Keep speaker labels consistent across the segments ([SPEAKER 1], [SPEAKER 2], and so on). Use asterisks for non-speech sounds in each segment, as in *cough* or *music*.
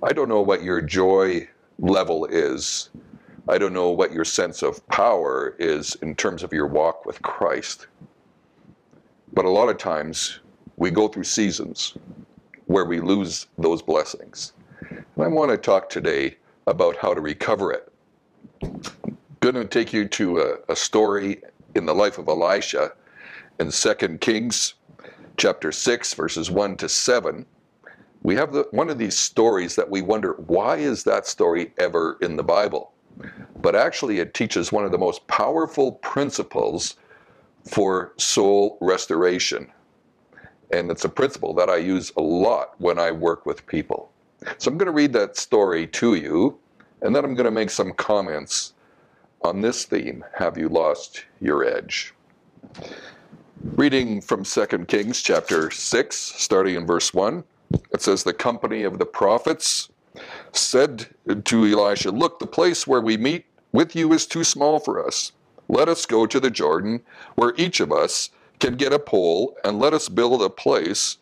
[SPEAKER 1] I don't know what your joy level is. I don't know what your sense of power is in terms of your walk with Christ. But a lot of times we go through seasons where we lose those blessings. And I want to talk today about how to recover it. I'm going to take you to a, a story in the life of Elisha in 2 Kings chapter 6 verses 1 to 7 we have the, one of these stories that we wonder why is that story ever in the bible? But actually it teaches one of the most powerful principles for soul restoration. And it's a principle that i use a lot when i work with people. So i'm going to read that story to you and then i'm going to make some comments on this theme have you lost your edge? Reading from 2 Kings chapter 6, starting in verse 1, it says, The company of the prophets said to Elisha, Look, the place where we meet with you is too small for us. Let us go to the Jordan, where each of us can get a pole, and let us build a place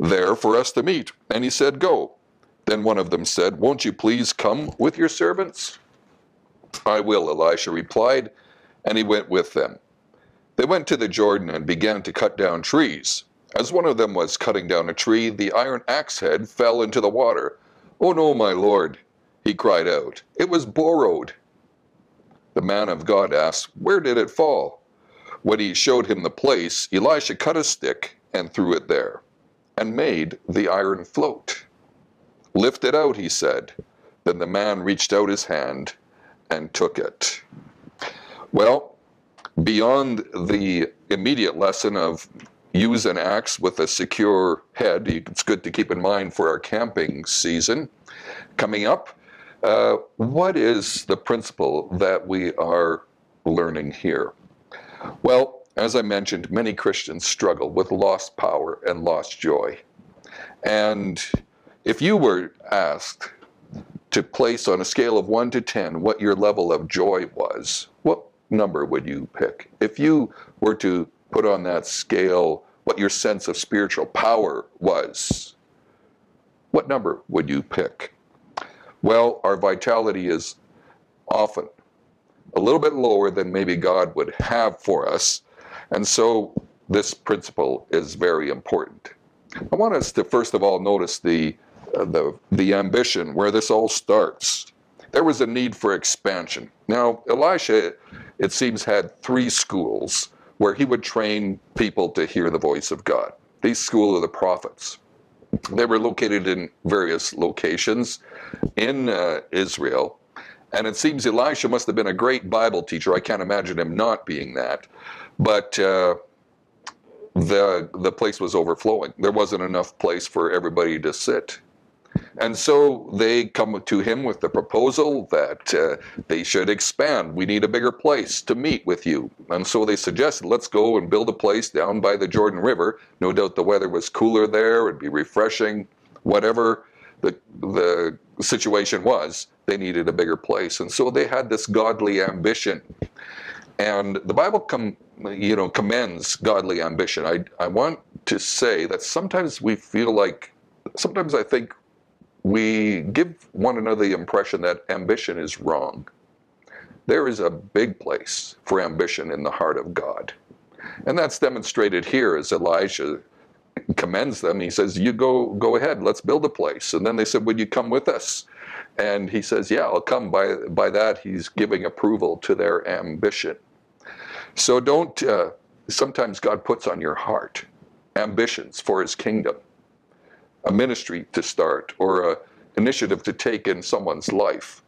[SPEAKER 1] there for us to meet. And he said, Go. Then one of them said, Won't you please come with your servants? I will, Elisha replied, and he went with them. They went to the Jordan and began to cut down trees. As one of them was cutting down a tree, the iron axe head fell into the water. Oh no, my lord, he cried out. It was borrowed. The man of God asked, Where did it fall? When he showed him the place, Elisha cut a stick and threw it there, and made the iron float. Lift it out, he said. Then the man reached out his hand and took it. Well, beyond the immediate lesson of use an axe with a secure head, it's good to keep in mind for our camping season coming up. Uh, what is the principle that we are learning here? Well, as I mentioned, many Christians struggle with lost power and lost joy. And if you were asked to place on a scale of 1 to 10 what your level of joy was, what number would you pick? If you were to put on that scale what your sense of spiritual power was, what number would you pick? Well, our vitality is often a little bit lower than maybe God would have for us. And so this principle is very important. I want us to first of all notice the, uh, the, the ambition where this all starts. There was a need for expansion. Now, Elisha it seems, had three schools where he would train people to hear the voice of God. These schools of the prophets. They were located in various locations in uh, Israel. And it seems Elisha must have been a great Bible teacher. I can't imagine him not being that. But uh, the, the place was overflowing. There wasn't enough place for everybody to sit. And so they come to him with the proposal that uh, they should expand. We need a bigger place to meet with you. And so they suggested, let's go and build a place down by the Jordan River. No doubt the weather was cooler there, it'd be refreshing, whatever the, the situation was, they needed a bigger place. And so they had this godly ambition. And the Bible com, you know, commends godly ambition. I, I want to say that sometimes we feel like, sometimes I think we give one another the impression that ambition is wrong. There is a big place for ambition in the heart of God. And that's demonstrated here as Elijah commends them. He says, You go go ahead, let's build a place. And then they said, Would you come with us? And he says, Yeah, I'll come. By by that he's giving approval to their ambition. So don't uh, sometimes God puts on your heart ambitions for his kingdom a ministry to start or an initiative to take in someone's life,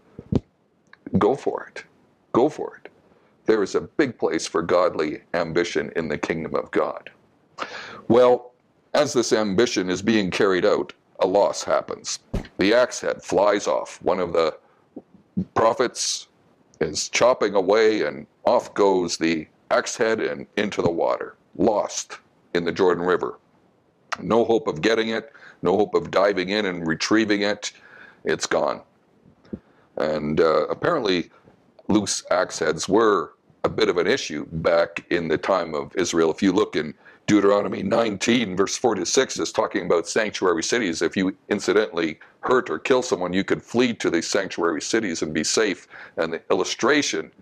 [SPEAKER 1] go for it. Go for it. There is a big place for godly ambition in the kingdom of God. Well, as this ambition is being carried out, a loss happens. The axe head flies off. One of the prophets is chopping away, and off goes the axe head and into the water, lost in the Jordan River. No hope of getting it no hope of diving in and retrieving it. It's gone. And uh, apparently, loose axe heads were a bit of an issue back in the time of Israel. If you look in Deuteronomy 19, verse 4 to 6, is talking about sanctuary cities. If you incidentally hurt or kill someone, you could flee to these sanctuary cities and be safe. And the illustration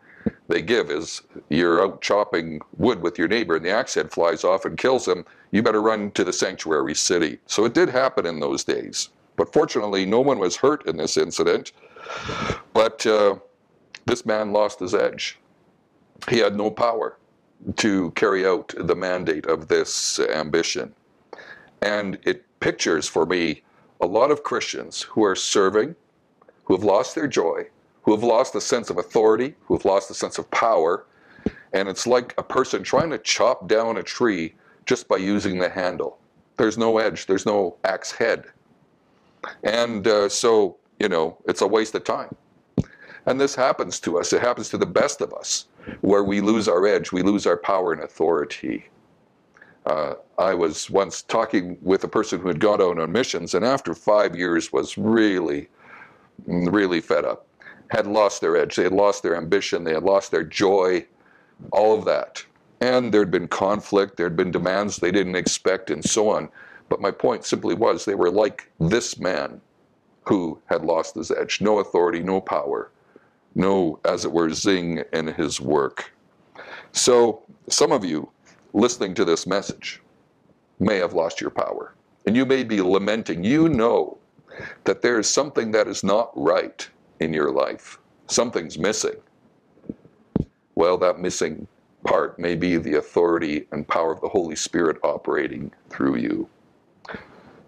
[SPEAKER 1] they give is you're out chopping wood with your neighbor and the axe head flies off and kills him. You better run to the sanctuary city. So it did happen in those days. But fortunately, no one was hurt in this incident. But uh, this man lost his edge. He had no power to carry out the mandate of this ambition. And it pictures for me a lot of Christians who are serving, who have lost their joy, who have lost a sense of authority, who have lost a sense of power. And it's like a person trying to chop down a tree just by using the handle. There's no edge, there's no axe head. And uh, so, you know, it's a waste of time. And this happens to us. It happens to the best of us, where we lose our edge, we lose our power and authority. Uh, I was once talking with a person who had gone out on missions, and after five years was really, really fed up, had lost their edge, they had lost their ambition, they had lost their joy, all of that. And there'd been conflict, there'd been demands they didn't expect, and so on. But my point simply was they were like this man who had lost his edge no authority, no power, no, as it were, zing in his work. So, some of you listening to this message may have lost your power. And you may be lamenting. You know that there is something that is not right in your life, something's missing. Well, that missing part may be the authority and power of the Holy Spirit operating through you.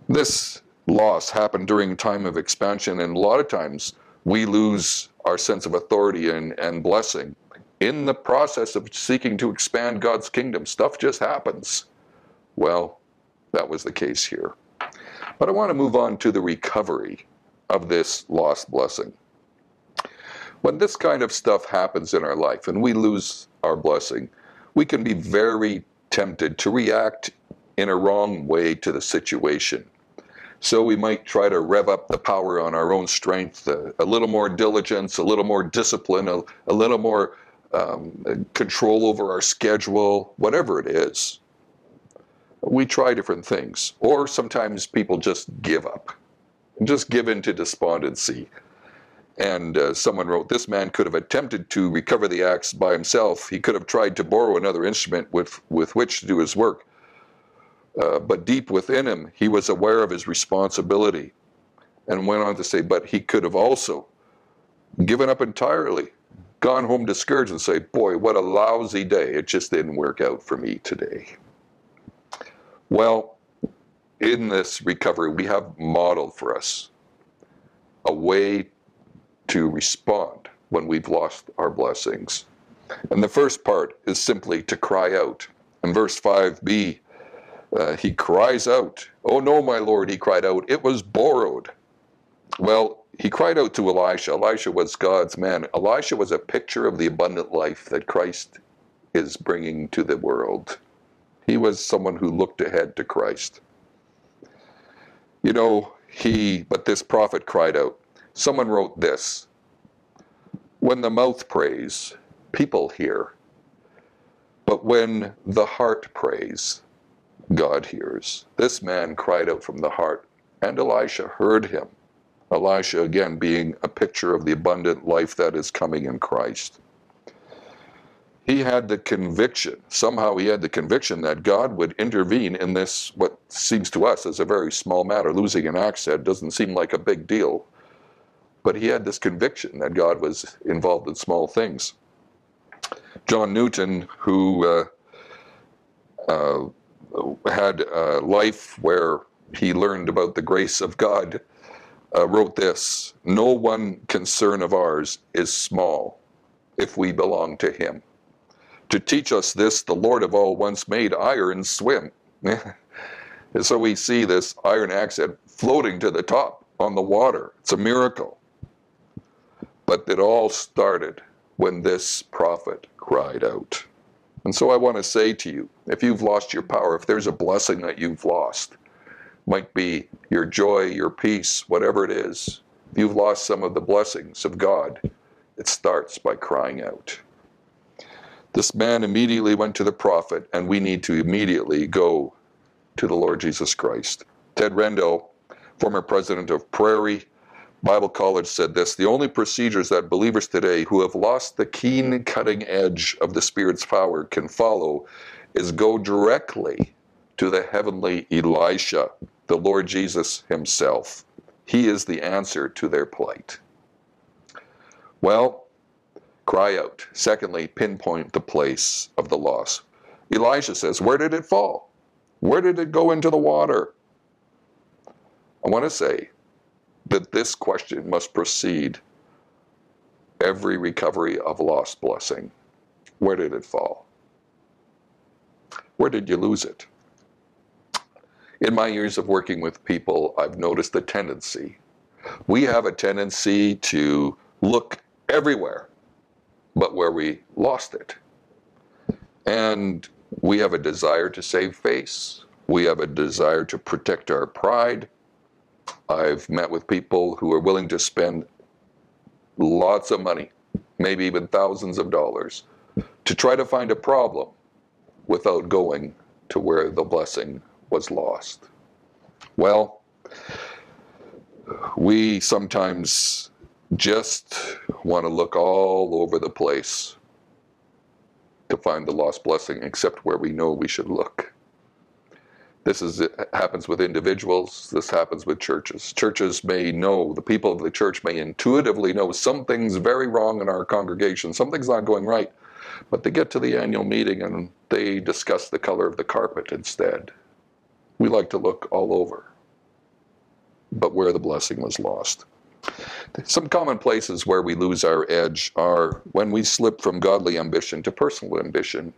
[SPEAKER 1] This loss happened during a time of expansion, and a lot of times we lose our sense of authority and, and blessing. In the process of seeking to expand God's kingdom, stuff just happens. Well, that was the case here. But I want to move on to the recovery of this lost blessing. When this kind of stuff happens in our life and we lose our blessing, we can be very tempted to react in a wrong way to the situation. So we might try to rev up the power on our own strength, uh, a little more diligence, a little more discipline, a, a little more um, control over our schedule, whatever it is. We try different things. Or sometimes people just give up, just give in to despondency. And uh, someone wrote, This man could have attempted to recover the axe by himself. He could have tried to borrow another instrument with, with which to do his work. Uh, but deep within him, he was aware of his responsibility and went on to say, but he could have also given up entirely, gone home discouraged and say, boy, what a lousy day. It just didn't work out for me today. Well, in this recovery, we have modeled for us a way to respond when we've lost our blessings. And the first part is simply to cry out. In verse 5b, uh, he cries out, Oh no, my Lord, he cried out, it was borrowed. Well, he cried out to Elisha. Elisha was God's man. Elisha was a picture of the abundant life that Christ is bringing to the world. He was someone who looked ahead to Christ. You know, he, but this prophet cried out. Someone wrote this When the mouth prays, people hear. But when the heart prays, God hears. This man cried out from the heart, and Elisha heard him. Elisha, again, being a picture of the abundant life that is coming in Christ. He had the conviction, somehow he had the conviction that God would intervene in this, what seems to us as a very small matter. Losing an axe head doesn't seem like a big deal. But he had this conviction that God was involved in small things. John Newton, who uh, uh, had a life where he learned about the grace of God, uh, wrote this No one concern of ours is small if we belong to him. To teach us this, the Lord of all once made iron swim. *laughs* and so we see this iron axe floating to the top on the water. It's a miracle. But it all started when this prophet cried out. And so I want to say to you if you've lost your power, if there's a blessing that you've lost, might be your joy, your peace, whatever it is, if you've lost some of the blessings of God, it starts by crying out. This man immediately went to the prophet, and we need to immediately go to the Lord Jesus Christ. Ted Rendall, former president of Prairie Bible College, said this The only procedures that believers today who have lost the keen cutting edge of the Spirit's power can follow is go directly to the heavenly Elisha, the Lord Jesus himself. He is the answer to their plight. Well, cry out. Secondly, pinpoint the place of the loss. Elisha says, Where did it fall? Where did it go into the water? I want to say that this question must precede every recovery of lost blessing. Where did it fall? Where did you lose it? In my years of working with people, I've noticed a tendency. We have a tendency to look everywhere but where we lost it. And we have a desire to save face. We have a desire to protect our pride. I've met with people who are willing to spend lots of money, maybe even thousands of dollars, to try to find a problem without going to where the blessing was lost. Well, we sometimes just want to look all over the place to find the lost blessing, except where we know we should look. This is happens with individuals. This happens with churches. Churches may know the people of the church may intuitively know something's very wrong in our congregation. Something's not going right, but they get to the annual meeting and they discuss the color of the carpet instead. We like to look all over, but where the blessing was lost. Some common places where we lose our edge are when we slip from godly ambition to personal ambition,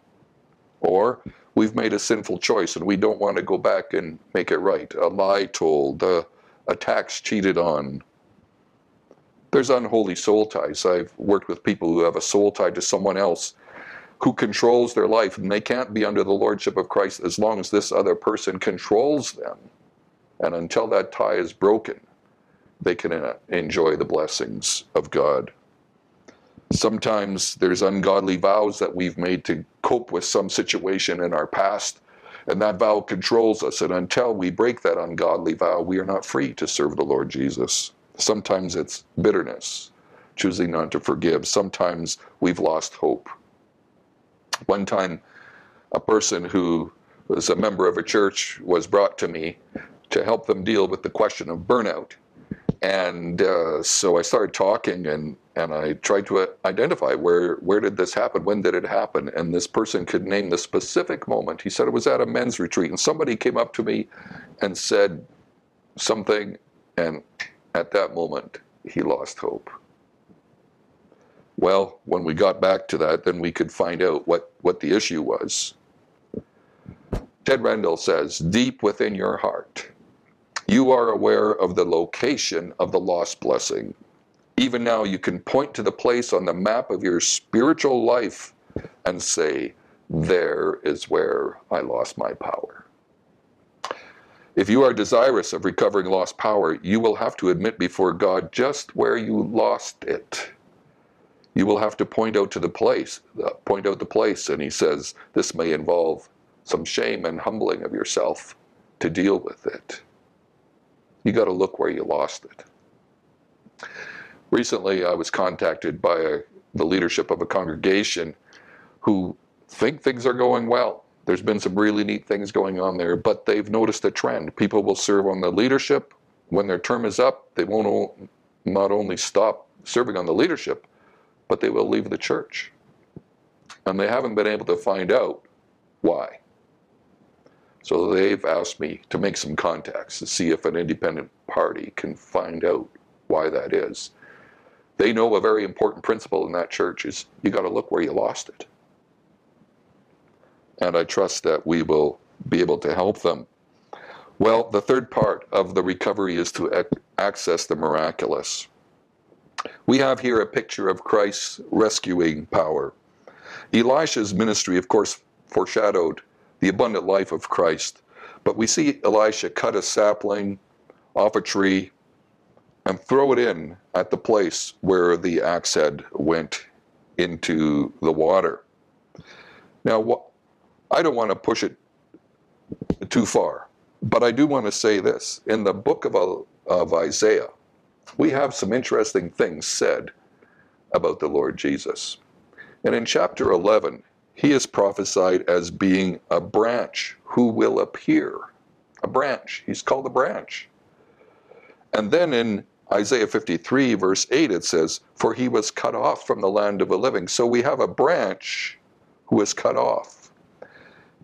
[SPEAKER 1] or we've made a sinful choice and we don't want to go back and make it right. A lie told, a, a tax cheated on. There's unholy soul ties. I've worked with people who have a soul tie to someone else who controls their life, and they can't be under the lordship of Christ as long as this other person controls them. And until that tie is broken, they can uh, enjoy the blessings of God. Sometimes there's ungodly vows that we've made to cope with some situation in our past, and that vow controls us. And until we break that ungodly vow, we are not free to serve the Lord Jesus. Sometimes it's bitterness, choosing not to forgive. Sometimes we've lost hope. One time, a person who was a member of a church was brought to me to help them deal with the question of burnout. And uh, so I started talking and, and I tried to uh, identify where, where did this happen? When did it happen? And this person could name the specific moment. He said it was at a men's retreat. And somebody came up to me and said something. And at that moment, he lost hope. Well, when we got back to that, then we could find out what, what the issue was. Ted Rendall says, deep within your heart, you are aware of the location of the lost blessing. Even now, you can point to the place on the map of your spiritual life and say, There is where I lost my power. If you are desirous of recovering lost power, you will have to admit before God just where you lost it you will have to point out to the place, uh, point out the place. And he says this may involve some shame and humbling of yourself to deal with it. You got to look where you lost it. Recently, I was contacted by a, the leadership of a congregation who think things are going well. There's been some really neat things going on there, but they've noticed a trend. People will serve on the leadership. When their term is up, they won't not only stop serving on the leadership, but they will leave the church. And they haven't been able to find out why. So they've asked me to make some contacts to see if an independent party can find out why that is. They know a very important principle in that church is you got to look where you lost it. And I trust that we will be able to help them. Well, the third part of the recovery is to access the miraculous. We have here a picture of Christ's rescuing power. Elisha's ministry, of course, foreshadowed the abundant life of Christ. But we see Elisha cut a sapling off a tree and throw it in at the place where the axe head went into the water. Now, I don't want to push it too far, but I do want to say this. In the book of, of Isaiah, we have some interesting things said about the Lord Jesus. And in chapter 11, he is prophesied as being a branch who will appear. A branch. He's called a branch. And then in Isaiah 53, verse 8, it says, For he was cut off from the land of the living. So we have a branch who was cut off.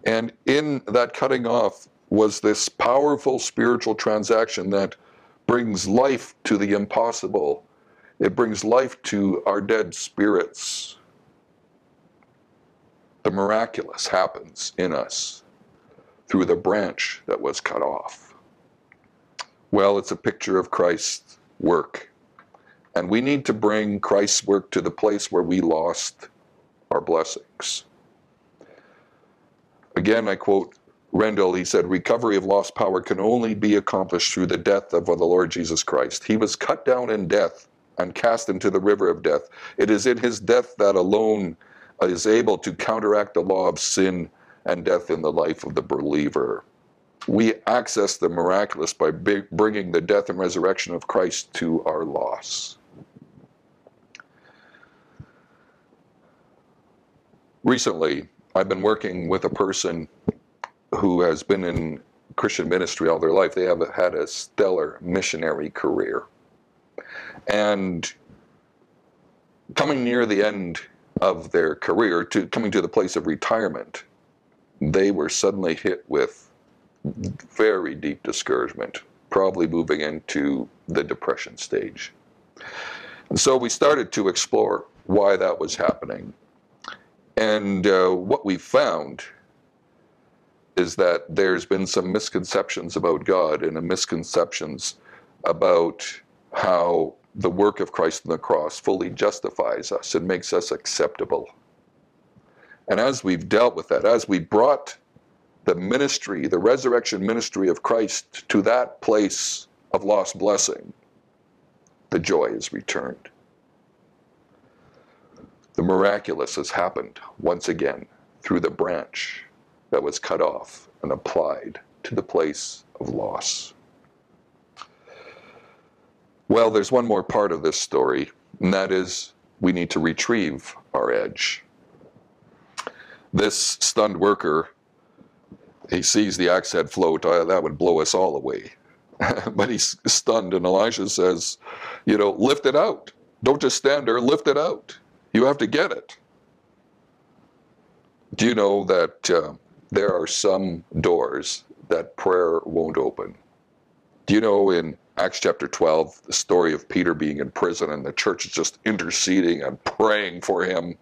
[SPEAKER 1] And in that cutting off was this powerful spiritual transaction that brings life to the impossible. It brings life to our dead spirits. The miraculous happens in us through the branch that was cut off. Well, it's a picture of Christ's work. And we need to bring Christ's work to the place where we lost our blessings. Again, I quote Rendall, he said, Recovery of lost power can only be accomplished through the death of the Lord Jesus Christ. He was cut down in death and cast into the river of death. It is in his death that alone is able to counteract the law of sin and death in the life of the believer. We access the miraculous by bringing the death and resurrection of Christ to our loss. Recently, I've been working with a person who has been in Christian ministry all their life. They have had a stellar missionary career. And coming near the end of their career, to coming to the place of retirement, they were suddenly hit with very deep discouragement, probably moving into the depression stage. And so we started to explore why that was happening. And uh, what we found is that there's been some misconceptions about God and misconceptions about how the work of Christ on the cross fully justifies us and makes us acceptable. And as we've dealt with that, as we brought the ministry, the resurrection ministry of Christ to that place of lost blessing, the joy is returned. The miraculous has happened once again through the branch that was cut off and applied to the place of loss. Well, there's one more part of this story, and that is we need to retrieve our edge. This stunned worker, he sees the axe head float, uh, that would blow us all away. *laughs* but he's stunned, and Elisha says, You know, lift it out. Don't just stand there, lift it out. You have to get it. Do you know that uh, there are some doors that prayer won't open? Do you know in Acts chapter 12, the story of Peter being in prison and the church is just interceding and praying for him?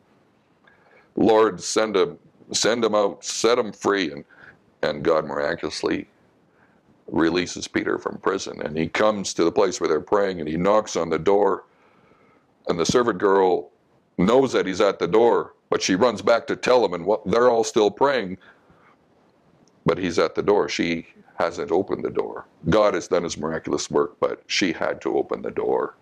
[SPEAKER 1] Lord, send him, send him out, set him free. And, and God miraculously releases Peter from prison. And he comes to the place where they're praying and he knocks on the door. And the servant girl knows that he's at the door, but she runs back to tell him, and what, they're all still praying, but he's at the door. She hasn't opened the door. God has done his miraculous work, but she had to open the door.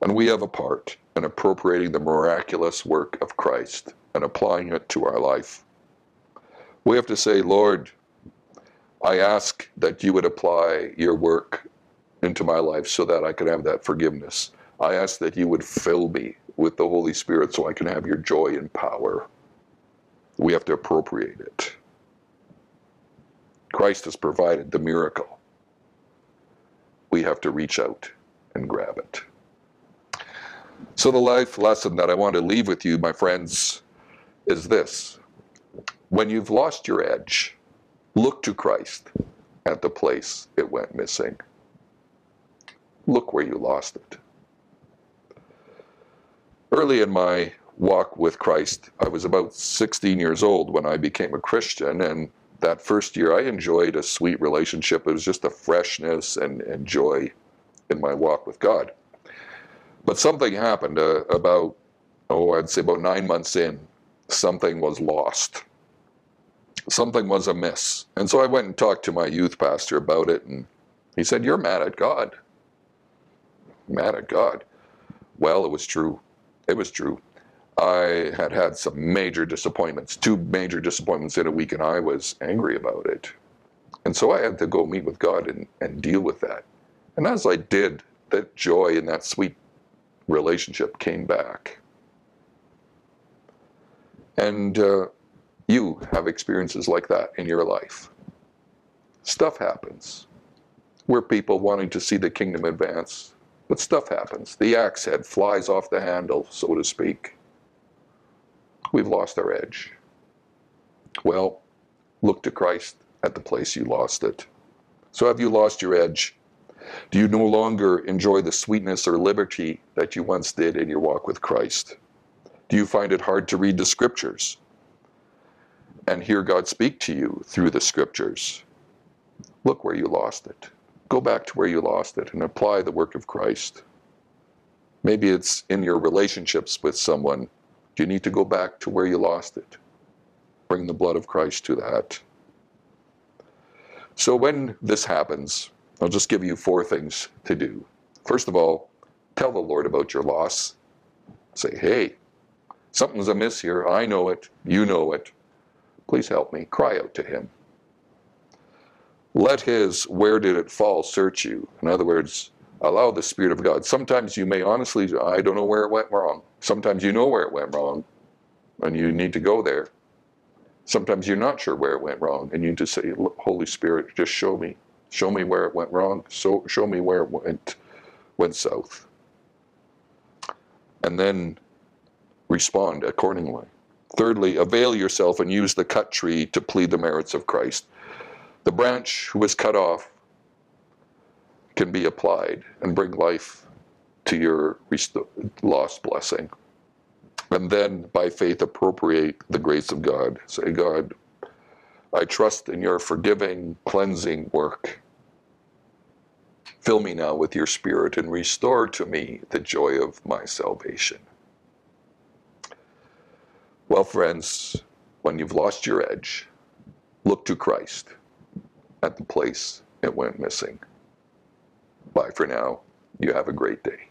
[SPEAKER 1] And we have a part in appropriating the miraculous work of Christ and applying it to our life. We have to say, Lord, I ask that you would apply your work into my life so that I can have that forgiveness. I ask that you would fill me with the Holy Spirit so I can have your joy and power. We have to appropriate it. Christ has provided the miracle. We have to reach out and grab it. So, the life lesson that I want to leave with you, my friends, is this when you've lost your edge, look to Christ at the place it went missing. Look where you lost it. Early in my walk with Christ, I was about 16 years old when I became a Christian, and that first year I enjoyed a sweet relationship. It was just a freshness and, and joy in my walk with God. But something happened uh, about, oh, I'd say about nine months in, something was lost. Something was amiss. And so I went and talked to my youth pastor about it, and he said, You're mad at God. Mad at God. Well, it was true. It was true. I had had some major disappointments, two major disappointments in a week, and I was angry about it. And so I had to go meet with God and, and deal with that. And as I did, that joy and that sweet relationship came back. And uh, you have experiences like that in your life. Stuff happens. We're people wanting to see the kingdom advance, but stuff happens. The axe head flies off the handle, so to speak. We've lost our edge. Well, look to Christ at the place you lost it. So, have you lost your edge? Do you no longer enjoy the sweetness or liberty that you once did in your walk with Christ? Do you find it hard to read the scriptures and hear God speak to you through the scriptures? Look where you lost it. Go back to where you lost it and apply the work of Christ. Maybe it's in your relationships with someone. You need to go back to where you lost it. Bring the blood of Christ to that. So when this happens, I'll just give you four things to do. First of all, tell the Lord about your loss. Say, hey, something's amiss here. I know it. You know it. Please help me. Cry out to Him. Let His where did it fall search you. In other words, allow the Spirit of God. Sometimes you may honestly, I don't know where it went wrong. Sometimes you know where it went wrong and you need to go there. Sometimes you're not sure where it went wrong, and you just say, Holy Spirit, just show me. Show me where it went wrong. So show me where it went went south. And then respond accordingly. Thirdly, avail yourself and use the cut tree to plead the merits of Christ. The branch who was cut off can be applied and bring life to your lost blessing and then by faith appropriate the grace of God. Say, God, I trust in your forgiving, cleansing work. Fill me now with your spirit and restore to me the joy of my salvation. Well, friends, when you've lost your edge, look to Christ at the place it went missing. Bye for now. You have a great day.